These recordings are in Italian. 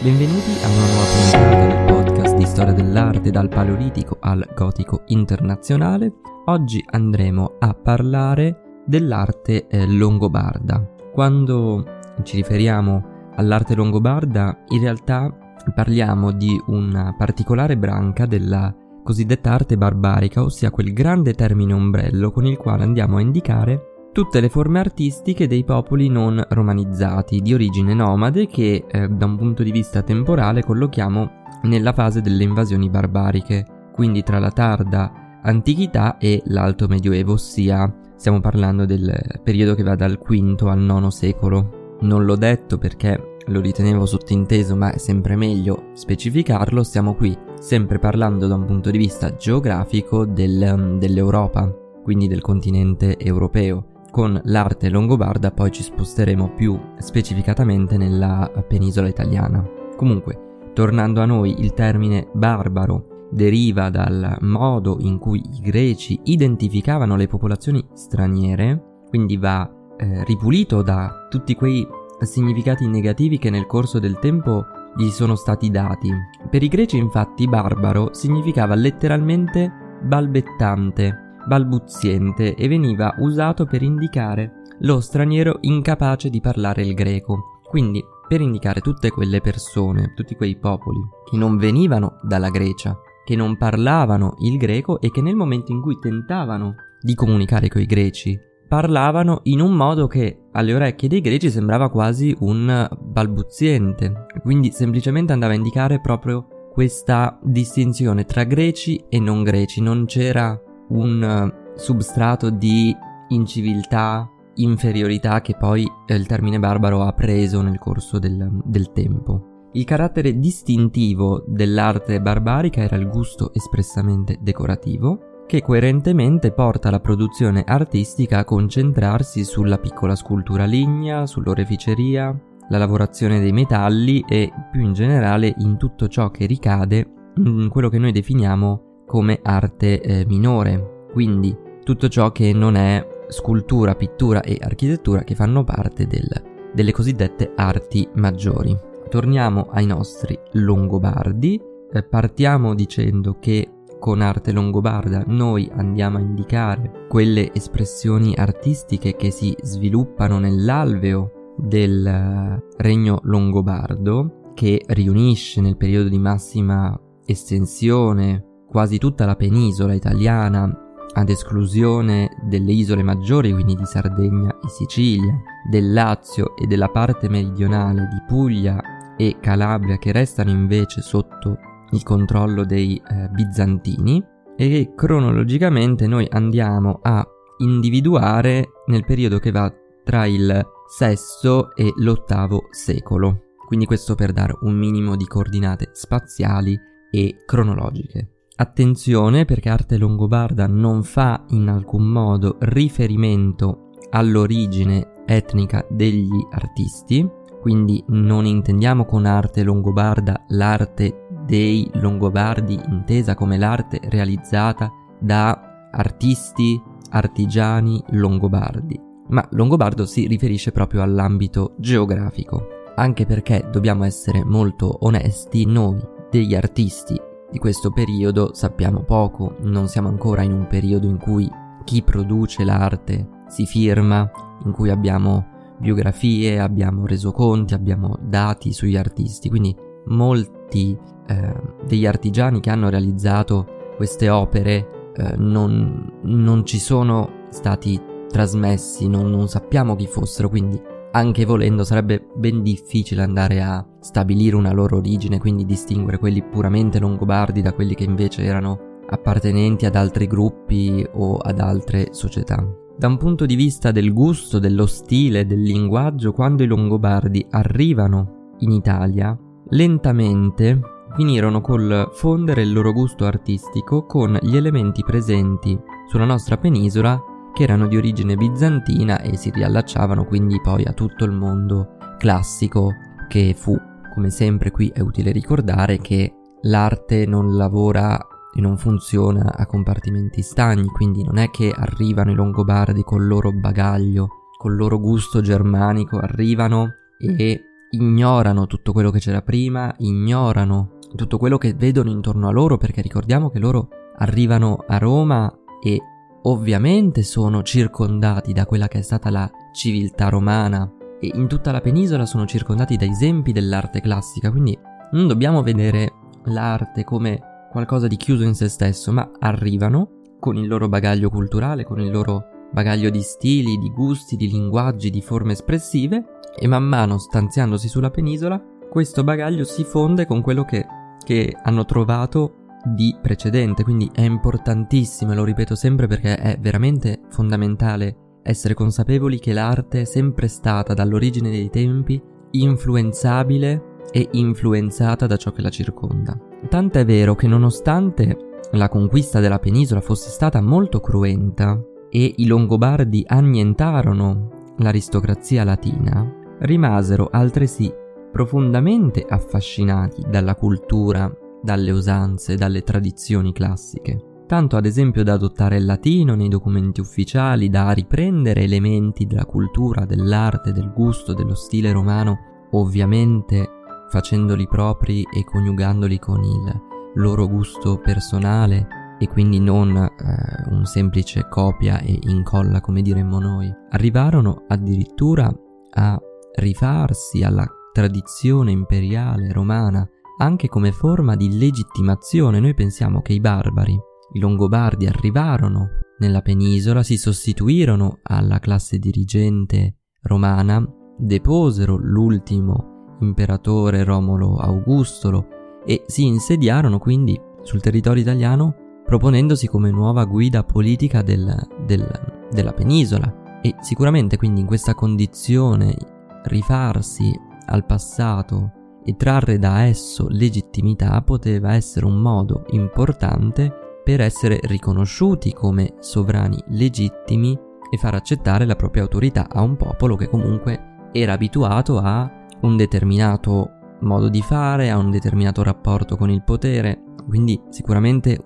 Benvenuti a una nuova puntata del podcast di storia dell'arte dal Paleolitico al Gotico internazionale. Oggi andremo a parlare dell'arte eh, longobarda. Quando ci riferiamo all'arte longobarda, in realtà parliamo di una particolare branca della cosiddetta arte barbarica, ossia quel grande termine ombrello con il quale andiamo a indicare tutte le forme artistiche dei popoli non romanizzati di origine nomade che eh, da un punto di vista temporale collochiamo nella fase delle invasioni barbariche, quindi tra la tarda antichità e l'alto medioevo, ossia stiamo parlando del periodo che va dal V al IX secolo. Non l'ho detto perché lo ritenevo sottinteso, ma è sempre meglio specificarlo, stiamo qui sempre parlando da un punto di vista geografico del, dell'Europa, quindi del continente europeo con l'arte longobarda poi ci sposteremo più specificatamente nella penisola italiana. Comunque, tornando a noi, il termine barbaro deriva dal modo in cui i greci identificavano le popolazioni straniere, quindi va eh, ripulito da tutti quei significati negativi che nel corso del tempo gli sono stati dati. Per i greci infatti barbaro significava letteralmente balbettante, balbuziente e veniva usato per indicare lo straniero incapace di parlare il greco. Quindi per indicare tutte quelle persone, tutti quei popoli che non venivano dalla Grecia, che non parlavano il greco e che nel momento in cui tentavano di comunicare coi greci, parlavano in un modo che alle orecchie dei greci sembrava quasi un balbuziente, quindi semplicemente andava a indicare proprio questa distinzione tra greci e non greci, non c'era un eh, substrato di inciviltà, inferiorità che poi eh, il termine barbaro ha preso nel corso del, del tempo. Il carattere distintivo dell'arte barbarica era il gusto espressamente decorativo, che coerentemente porta la produzione artistica a concentrarsi sulla piccola scultura lignea, sull'oreficeria, la lavorazione dei metalli e più in generale in tutto ciò che ricade in quello che noi definiamo come arte eh, minore, quindi tutto ciò che non è scultura, pittura e architettura che fanno parte del, delle cosiddette arti maggiori. Torniamo ai nostri longobardi, eh, partiamo dicendo che con arte longobarda noi andiamo a indicare quelle espressioni artistiche che si sviluppano nell'alveo del eh, regno longobardo che riunisce nel periodo di massima estensione quasi tutta la penisola italiana ad esclusione delle isole maggiori, quindi di Sardegna e Sicilia, del Lazio e della parte meridionale di Puglia e Calabria che restano invece sotto il controllo dei eh, bizantini e cronologicamente noi andiamo a individuare nel periodo che va tra il VI e l'VIII secolo. Quindi questo per dare un minimo di coordinate spaziali e cronologiche. Attenzione perché arte longobarda non fa in alcun modo riferimento all'origine etnica degli artisti, quindi non intendiamo con arte longobarda l'arte dei longobardi intesa come l'arte realizzata da artisti artigiani longobardi, ma longobardo si riferisce proprio all'ambito geografico, anche perché dobbiamo essere molto onesti, noi degli artisti di questo periodo sappiamo poco, non siamo ancora in un periodo in cui chi produce l'arte si firma, in cui abbiamo biografie, abbiamo resoconti, abbiamo dati sugli artisti, quindi molti eh, degli artigiani che hanno realizzato queste opere eh, non, non, ci sono stati trasmessi, non, non sappiamo chi fossero, quindi anche volendo sarebbe ben difficile andare a stabilire una loro origine, quindi distinguere quelli puramente longobardi da quelli che invece erano appartenenti ad altri gruppi o ad altre società. Da un punto di vista del gusto, dello stile, del linguaggio, quando i longobardi arrivano in Italia, lentamente finirono col fondere il loro gusto artistico con gli elementi presenti sulla nostra penisola che erano di origine bizantina e si riallacciavano quindi poi a tutto il mondo classico che fu. Come sempre qui è utile ricordare che l'arte non lavora e non funziona a compartimenti stagni, quindi non è che arrivano i longobardi col loro bagaglio, col loro gusto germanico, arrivano e ignorano tutto quello che c'era prima, ignorano tutto quello che vedono intorno a loro perché ricordiamo che loro arrivano a Roma e ovviamente sono circondati da quella che è stata la civiltà romana e in tutta la penisola sono circondati da esempi dell'arte classica, quindi non dobbiamo vedere l'arte come qualcosa di chiuso in se stesso, ma arrivano con il loro bagaglio culturale, con il loro bagaglio di stili, di gusti, di linguaggi, di forme espressive e man mano stanziandosi sulla penisola, questo bagaglio si fonde con quello che, che hanno trovato di precedente, quindi è importantissimo e lo ripeto sempre perché è veramente fondamentale essere consapevoli che l'arte è sempre stata dall'origine dei tempi influenzabile e influenzata da ciò che la circonda. Tant'è vero che nonostante la conquista della penisola fosse stata molto cruenta e i Longobardi annientarono l'aristocrazia latina, rimasero altresì profondamente affascinati dalla cultura, dalle usanze, dalle tradizioni classiche tanto ad esempio da adottare il latino nei documenti ufficiali, da riprendere elementi della cultura, dell'arte, del gusto, dello stile romano, ovviamente facendoli propri e coniugandoli con il loro gusto personale e quindi non eh, un semplice copia e incolla come diremmo noi. Arrivarono addirittura a rifarsi alla tradizione imperiale romana anche come forma di legittimazione. Noi pensiamo che i barbari, i Longobardi arrivarono nella penisola, si sostituirono alla classe dirigente romana, deposero l'ultimo imperatore Romolo Augustolo e si insediarono quindi sul territorio italiano proponendosi come nuova guida politica del, del, della penisola e sicuramente quindi in questa condizione rifarsi al passato e trarre da esso legittimità poteva essere un modo importante per essere riconosciuti come sovrani legittimi e far accettare la propria autorità a un popolo che comunque era abituato a un determinato modo di fare, ha un determinato rapporto con il potere, quindi sicuramente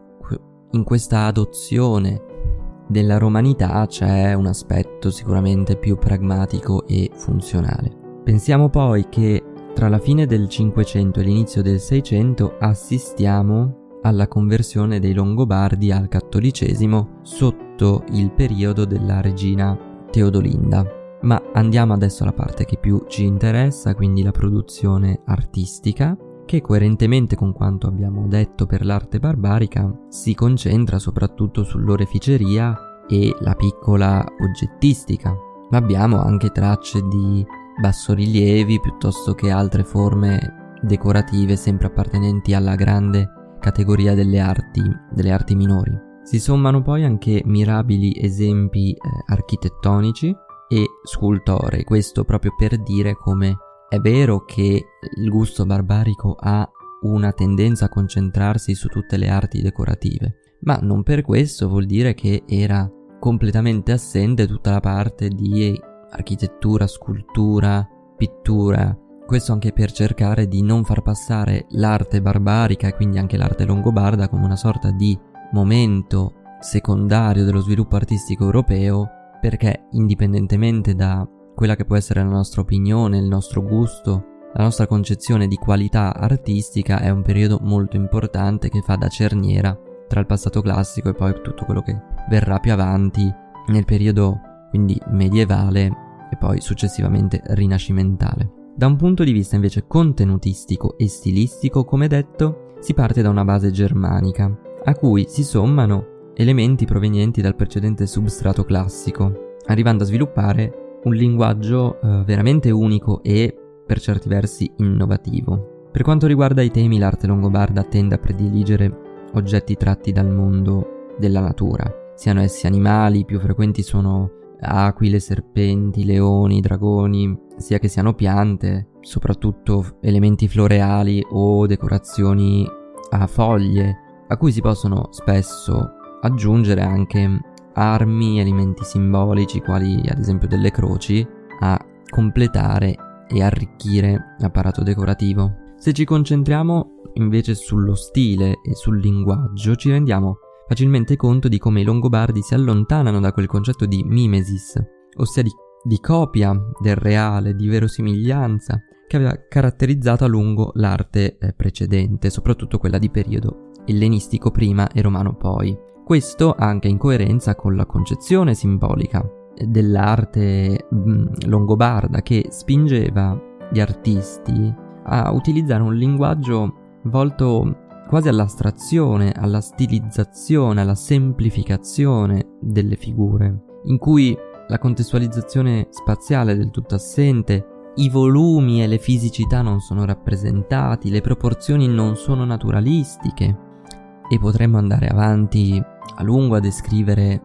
in questa adozione della romanità c'è un aspetto sicuramente più pragmatico e funzionale. Pensiamo poi che tra la fine del 500 e l'inizio del 600 assistiamo alla conversione dei Longobardi al cattolicesimo sotto il periodo della regina Teodolinda. Ma andiamo adesso alla parte che più ci interessa, quindi la produzione artistica, che coerentemente con quanto abbiamo detto per l'arte barbarica si concentra soprattutto sull'oreficeria e la piccola oggettistica. Ma abbiamo anche tracce di bassorilievi piuttosto che altre forme decorative sempre appartenenti alla grande categoria delle arti, delle arti minori. Si sommano poi anche mirabili esempi eh, architettonici e scultore, questo proprio per dire come è vero che il gusto barbarico ha una tendenza a concentrarsi su tutte le arti decorative, ma non per questo vuol dire che era completamente assente tutta la parte di architettura, scultura, pittura, questo anche per cercare di non far passare l'arte barbarica e quindi anche l'arte longobarda come una sorta di momento secondario dello sviluppo artistico europeo perché indipendentemente da quella che può essere la nostra opinione, il nostro gusto, la nostra concezione di qualità artistica è un periodo molto importante che fa da cerniera tra il passato classico e poi tutto quello che verrà più avanti nel periodo quindi medievale e poi successivamente rinascimentale. Da un punto di vista invece contenutistico e stilistico, come detto, si parte da una base germanica, a cui si sommano elementi provenienti dal precedente substrato classico, arrivando a sviluppare un linguaggio eh, veramente unico e per certi versi innovativo. Per quanto riguarda i temi, l'arte longobarda tende a prediligere oggetti tratti dal mondo della natura, siano essi animali, più frequenti sono aquile, serpenti, leoni, dragoni, sia che siano piante, soprattutto elementi floreali o decorazioni a foglie, a cui si possono spesso aggiungere anche armi, elementi simbolici quali ad esempio delle croci a completare e arricchire l'apparato decorativo. Se ci concentriamo invece sullo stile e sul linguaggio ci rendiamo facilmente conto di come i Longobardi si allontanano da quel concetto di mimesis, ossia di, di copia del reale, di verosimiglianza, che aveva caratterizzato a lungo l'arte eh, precedente, soprattutto quella di periodo ellenistico prima e romano poi. Questo anche in coerenza con la concezione simbolica dell'arte mh, mm, longobarda che spingeva gli artisti a utilizzare un linguaggio volto quasi all'astrazione, alla stilizzazione, alla semplificazione delle figure, in cui la contestualizzazione spaziale è del tutto assente, i volumi e le fisicità non sono rappresentati, le proporzioni non sono naturalistiche e potremmo andare avanti a lungo a descrivere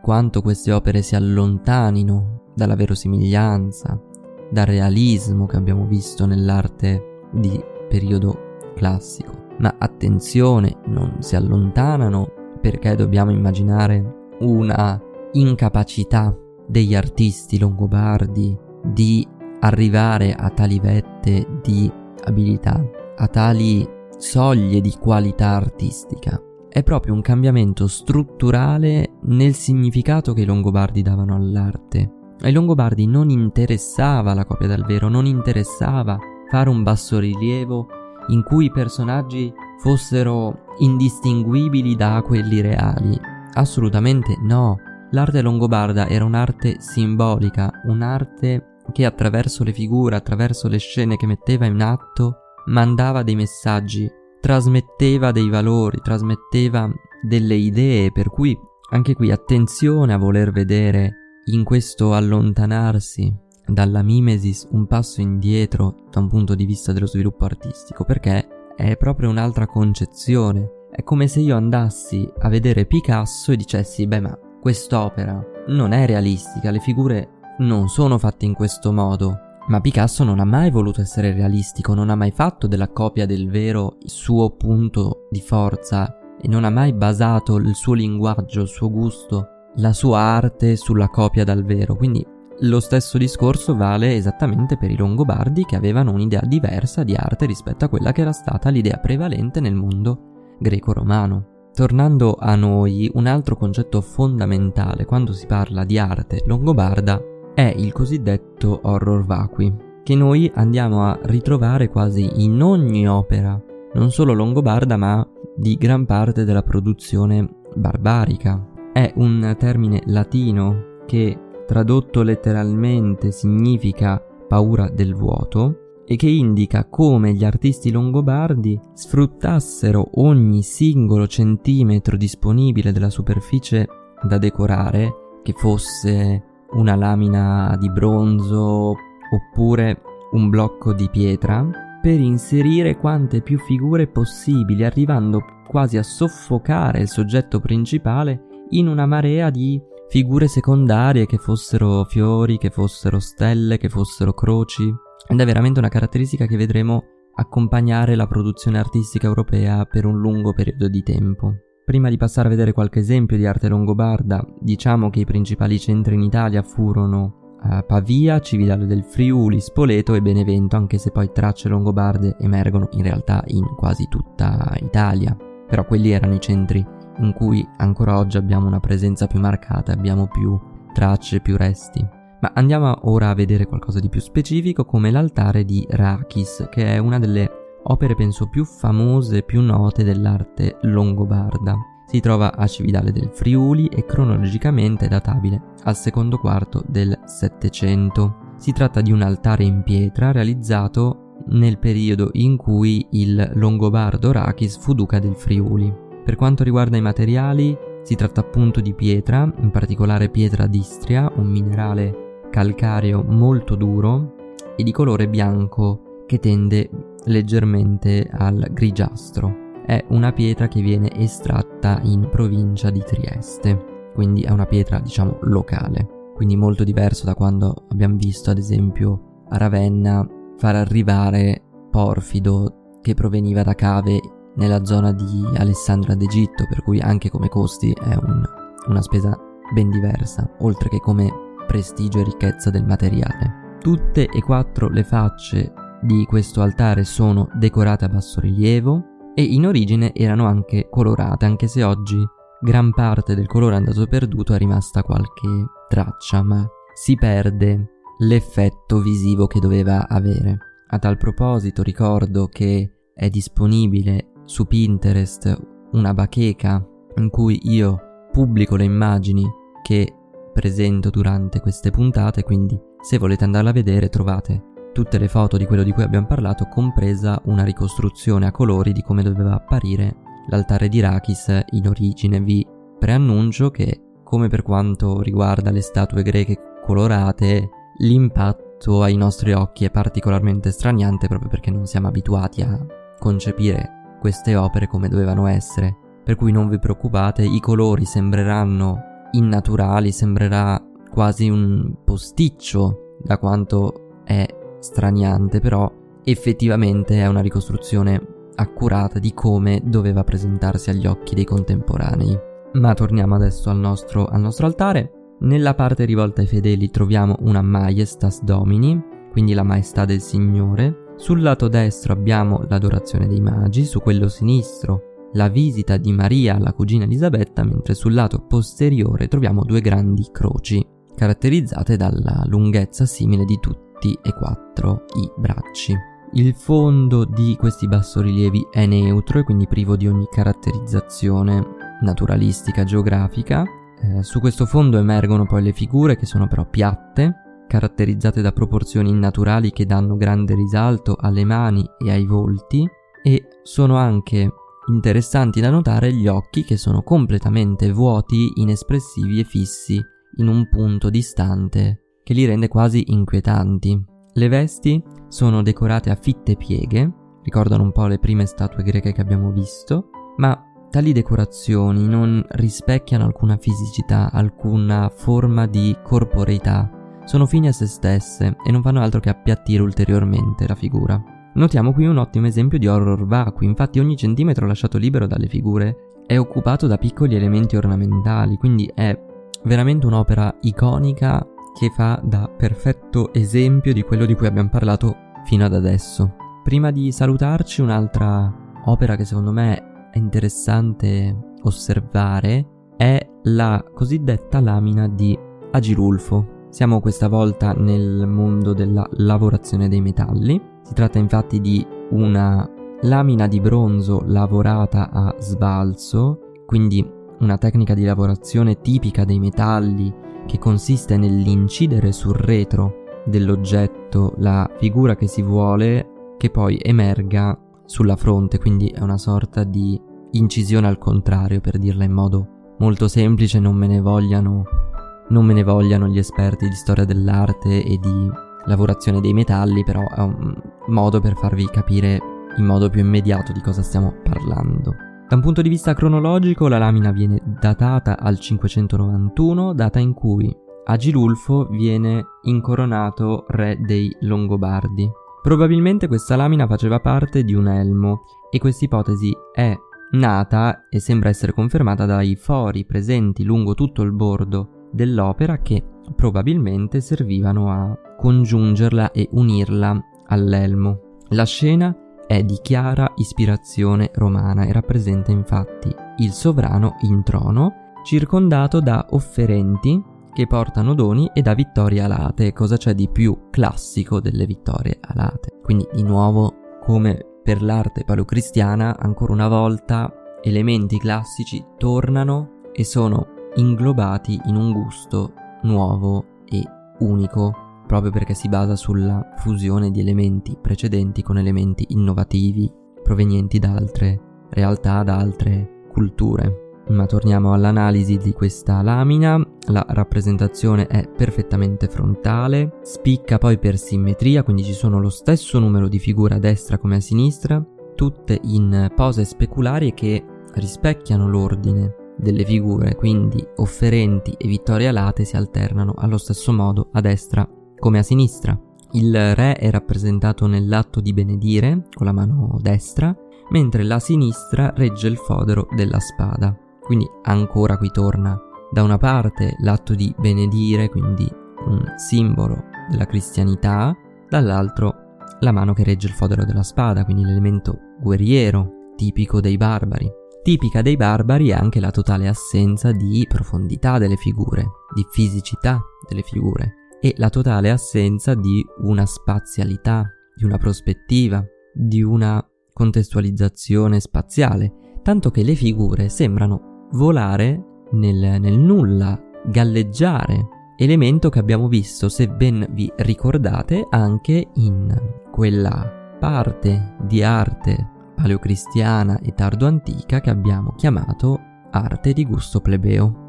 quanto queste opere si allontanino dalla verosimiglianza, dal realismo che abbiamo visto nell'arte di periodo classico. Ma attenzione, non si allontanano perché dobbiamo immaginare una incapacità degli artisti longobardi di arrivare a tali vette di abilità, a tali soglie di qualità artistica. È proprio un cambiamento strutturale nel significato che i Longobardi davano all'arte. Ai Longobardi non interessava la copia dal vero, non interessava fare un bassorilievo in cui i personaggi fossero indistinguibili da quelli reali. Assolutamente no. L'arte longobarda era un'arte simbolica, un'arte che attraverso le figure, attraverso le scene che metteva in atto, mandava dei messaggi, trasmetteva dei valori, trasmetteva delle idee, per cui anche qui attenzione a voler vedere in questo allontanarsi dalla mimesis un passo indietro da un punto di vista dello sviluppo artistico, perché è proprio un'altra concezione. È come se io andassi a vedere Picasso e dicessi, beh ma Quest'opera non è realistica, le figure non sono fatte in questo modo, ma Picasso non ha mai voluto essere realistico, non ha mai fatto della copia del vero il suo punto di forza e non ha mai basato il suo linguaggio, il suo gusto, la sua arte sulla copia dal vero. Quindi lo stesso discorso vale esattamente per i Longobardi che avevano un'idea diversa di arte rispetto a quella che era stata l'idea prevalente nel mondo greco-romano. Tornando a noi, un altro concetto fondamentale quando si parla di arte longobarda è il cosiddetto horror vacui, che noi andiamo a ritrovare quasi in ogni opera, non solo longobarda ma di gran parte della produzione barbarica. È un termine latino che tradotto letteralmente significa paura del vuoto e che indica come gli artisti longobardi sfruttassero ogni singolo centimetro disponibile della superficie da decorare, che fosse una lamina di bronzo oppure un blocco di pietra, per inserire quante più figure possibili, arrivando quasi a soffocare il soggetto principale in una marea di figure secondarie che fossero fiori, che fossero stelle, che fossero croci, ed è veramente una caratteristica che vedremo accompagnare la produzione artistica europea per un lungo periodo di tempo. Prima di passare a vedere qualche esempio di arte longobarda, diciamo che i principali centri in Italia furono uh, Pavia, Cividale del Friuli, Spoleto e Benevento, anche se poi tracce longobarde emergono in realtà in quasi tutta Italia. Però quelli erano i centri in cui ancora oggi abbiamo una presenza più marcata, abbiamo più tracce, più resti. Ma andiamo ora a vedere qualcosa di più specifico come l'altare di Rakis, che è una delle opere penso più famose e più note dell'arte longobarda. Si trova a Cividale del Friuli e cronologicamente è databile al secondo quarto del Settecento. Si tratta di un altare in pietra realizzato nel periodo in cui il longobardo Rakis fu duca del Friuli. Per quanto riguarda i materiali, si tratta appunto di pietra, in particolare pietra d'Istria, un minerale calcareo molto duro e di colore bianco che tende leggermente al grigiastro. È una pietra che viene estratta in provincia di Trieste, quindi è una pietra diciamo locale, quindi molto diverso da quando abbiamo visto ad esempio a Ravenna far arrivare porfido che proveniva da cave nella zona di Alessandria d'Egitto, per cui anche come costi è un, una spesa ben diversa, oltre che come prestigio e ricchezza del materiale. Tutte e quattro le facce di questo altare sono decorate a bassorilievo e in origine erano anche colorate, anche se oggi gran parte del colore andato perduto è rimasta qualche traccia, ma si perde l'effetto visivo che doveva avere. A tal proposito ricordo che è disponibile su Pinterest una bacheca in cui io pubblico le immagini che presento durante queste puntate, quindi se volete andarla a vedere trovate tutte le foto di quello di cui abbiamo parlato, compresa una ricostruzione a colori di come doveva apparire l'altare di Rakis in origine. Vi preannuncio che, come per quanto riguarda le statue greche colorate, l'impatto ai nostri occhi è particolarmente straniante proprio perché non siamo abituati a concepire queste opere come dovevano essere. Per cui non vi preoccupate, i colori sembreranno innaturali, sembrerà quasi un posticcio da quanto è straniante, però effettivamente è una ricostruzione accurata di come doveva presentarsi agli occhi dei contemporanei. Ma torniamo adesso al nostro, al nostro altare. Nella parte rivolta ai fedeli troviamo una Majestas Domini, quindi la maestà del Signore. Sul lato destro abbiamo l'adorazione dei magi, su quello sinistro la visita di Maria alla cugina Elisabetta, mentre sul lato posteriore troviamo due grandi croci, caratterizzate dalla lunghezza simile di tutti e quattro i bracci. Il fondo di questi bassorilievi è neutro e quindi privo di ogni caratterizzazione naturalistica geografica. Eh, su questo fondo emergono poi le figure che sono però piatte, caratterizzate da proporzioni innaturali che danno grande risalto alle mani e ai volti e sono anche interessanti da notare gli occhi che sono completamente vuoti, inespressivi e fissi in un punto distante che li rende quasi inquietanti. Le vesti sono decorate a fitte pieghe, ricordano un po' le prime statue greche che abbiamo visto, ma tali decorazioni non rispecchiano alcuna fisicità, alcuna forma di corporeità, sono fini a se stesse e non fanno altro che appiattire ulteriormente la figura. Notiamo qui un ottimo esempio di horror vacui, infatti ogni centimetro lasciato libero dalle figure è occupato da piccoli elementi ornamentali, quindi è veramente un'opera iconica che fa da perfetto esempio di quello di cui abbiamo parlato fino ad adesso. Prima di salutarci, un'altra opera che secondo me è interessante osservare è la cosiddetta lamina di Agilulfo. Siamo questa volta nel mondo della lavorazione dei metalli. Si tratta infatti di una lamina di bronzo lavorata a sbalzo, quindi una tecnica di lavorazione tipica dei metalli che consiste nell'incidere sul retro dell'oggetto la figura che si vuole che poi emerga sulla fronte, quindi è una sorta di incisione al contrario per dirla in modo molto semplice, non me ne vogliano non me ne vogliano gli esperti di storia dell'arte e di lavorazione dei metalli, però è un modo per farvi capire in modo più immediato di cosa stiamo parlando. Da un punto di vista cronologico la lamina viene datata al 591, data in cui Agilulfo viene incoronato re dei Longobardi. Probabilmente questa lamina faceva parte di un elmo e questa ipotesi è nata e sembra essere confermata dai fori presenti lungo tutto il bordo dell'opera che probabilmente servivano a congiungerla e unirla all'elmo. La scena è di chiara ispirazione romana e rappresenta infatti il sovrano in trono, circondato da offerenti che portano doni e da vittorie alate, cosa c'è di più classico delle vittorie alate. Quindi di nuovo, come per l'arte paleocristiana, ancora una volta elementi classici tornano e sono inglobati in un gusto nuovo e unico proprio perché si basa sulla fusione di elementi precedenti con elementi innovativi provenienti da altre realtà, da altre culture. Ma torniamo all'analisi di questa lamina, la rappresentazione è perfettamente frontale, spicca poi per simmetria, quindi ci sono lo stesso numero di figure a destra come a sinistra, tutte in pose speculari che rispecchiano l'ordine delle figure, quindi offerenti e vittorie alate si alternano allo stesso modo a destra come a sinistra. Il re è rappresentato nell'atto di benedire con la mano destra, mentre la sinistra regge il fodero della spada. Quindi ancora qui torna da una parte l'atto di benedire, quindi un simbolo della cristianità, dall'altro la mano che regge il fodero della spada, quindi l'elemento guerriero, tipico dei barbari. Tipica dei barbari è anche la totale assenza di profondità delle figure, di fisicità delle figure e la totale assenza di una spazialità di una prospettiva, di una contestualizzazione spaziale, tanto che le figure sembrano volare nel, nel nulla, galleggiare, elemento che abbiamo visto, se ben vi ricordate, anche in quella parte di arte paleocristiana e tardo-antica che abbiamo chiamato arte di gusto plebeo.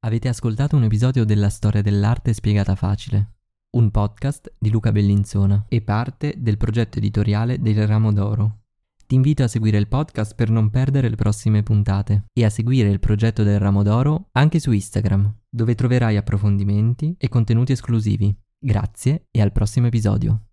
Avete ascoltato un episodio della storia dell'arte spiegata facile, un podcast di Luca Bellinzona e parte del progetto editoriale del Ramo d'Oro. Ti invito a seguire il podcast per non perdere le prossime puntate e a seguire il progetto del Ramo d'Oro anche su Instagram, dove troverai approfondimenti e contenuti esclusivi. Grazie e al prossimo episodio.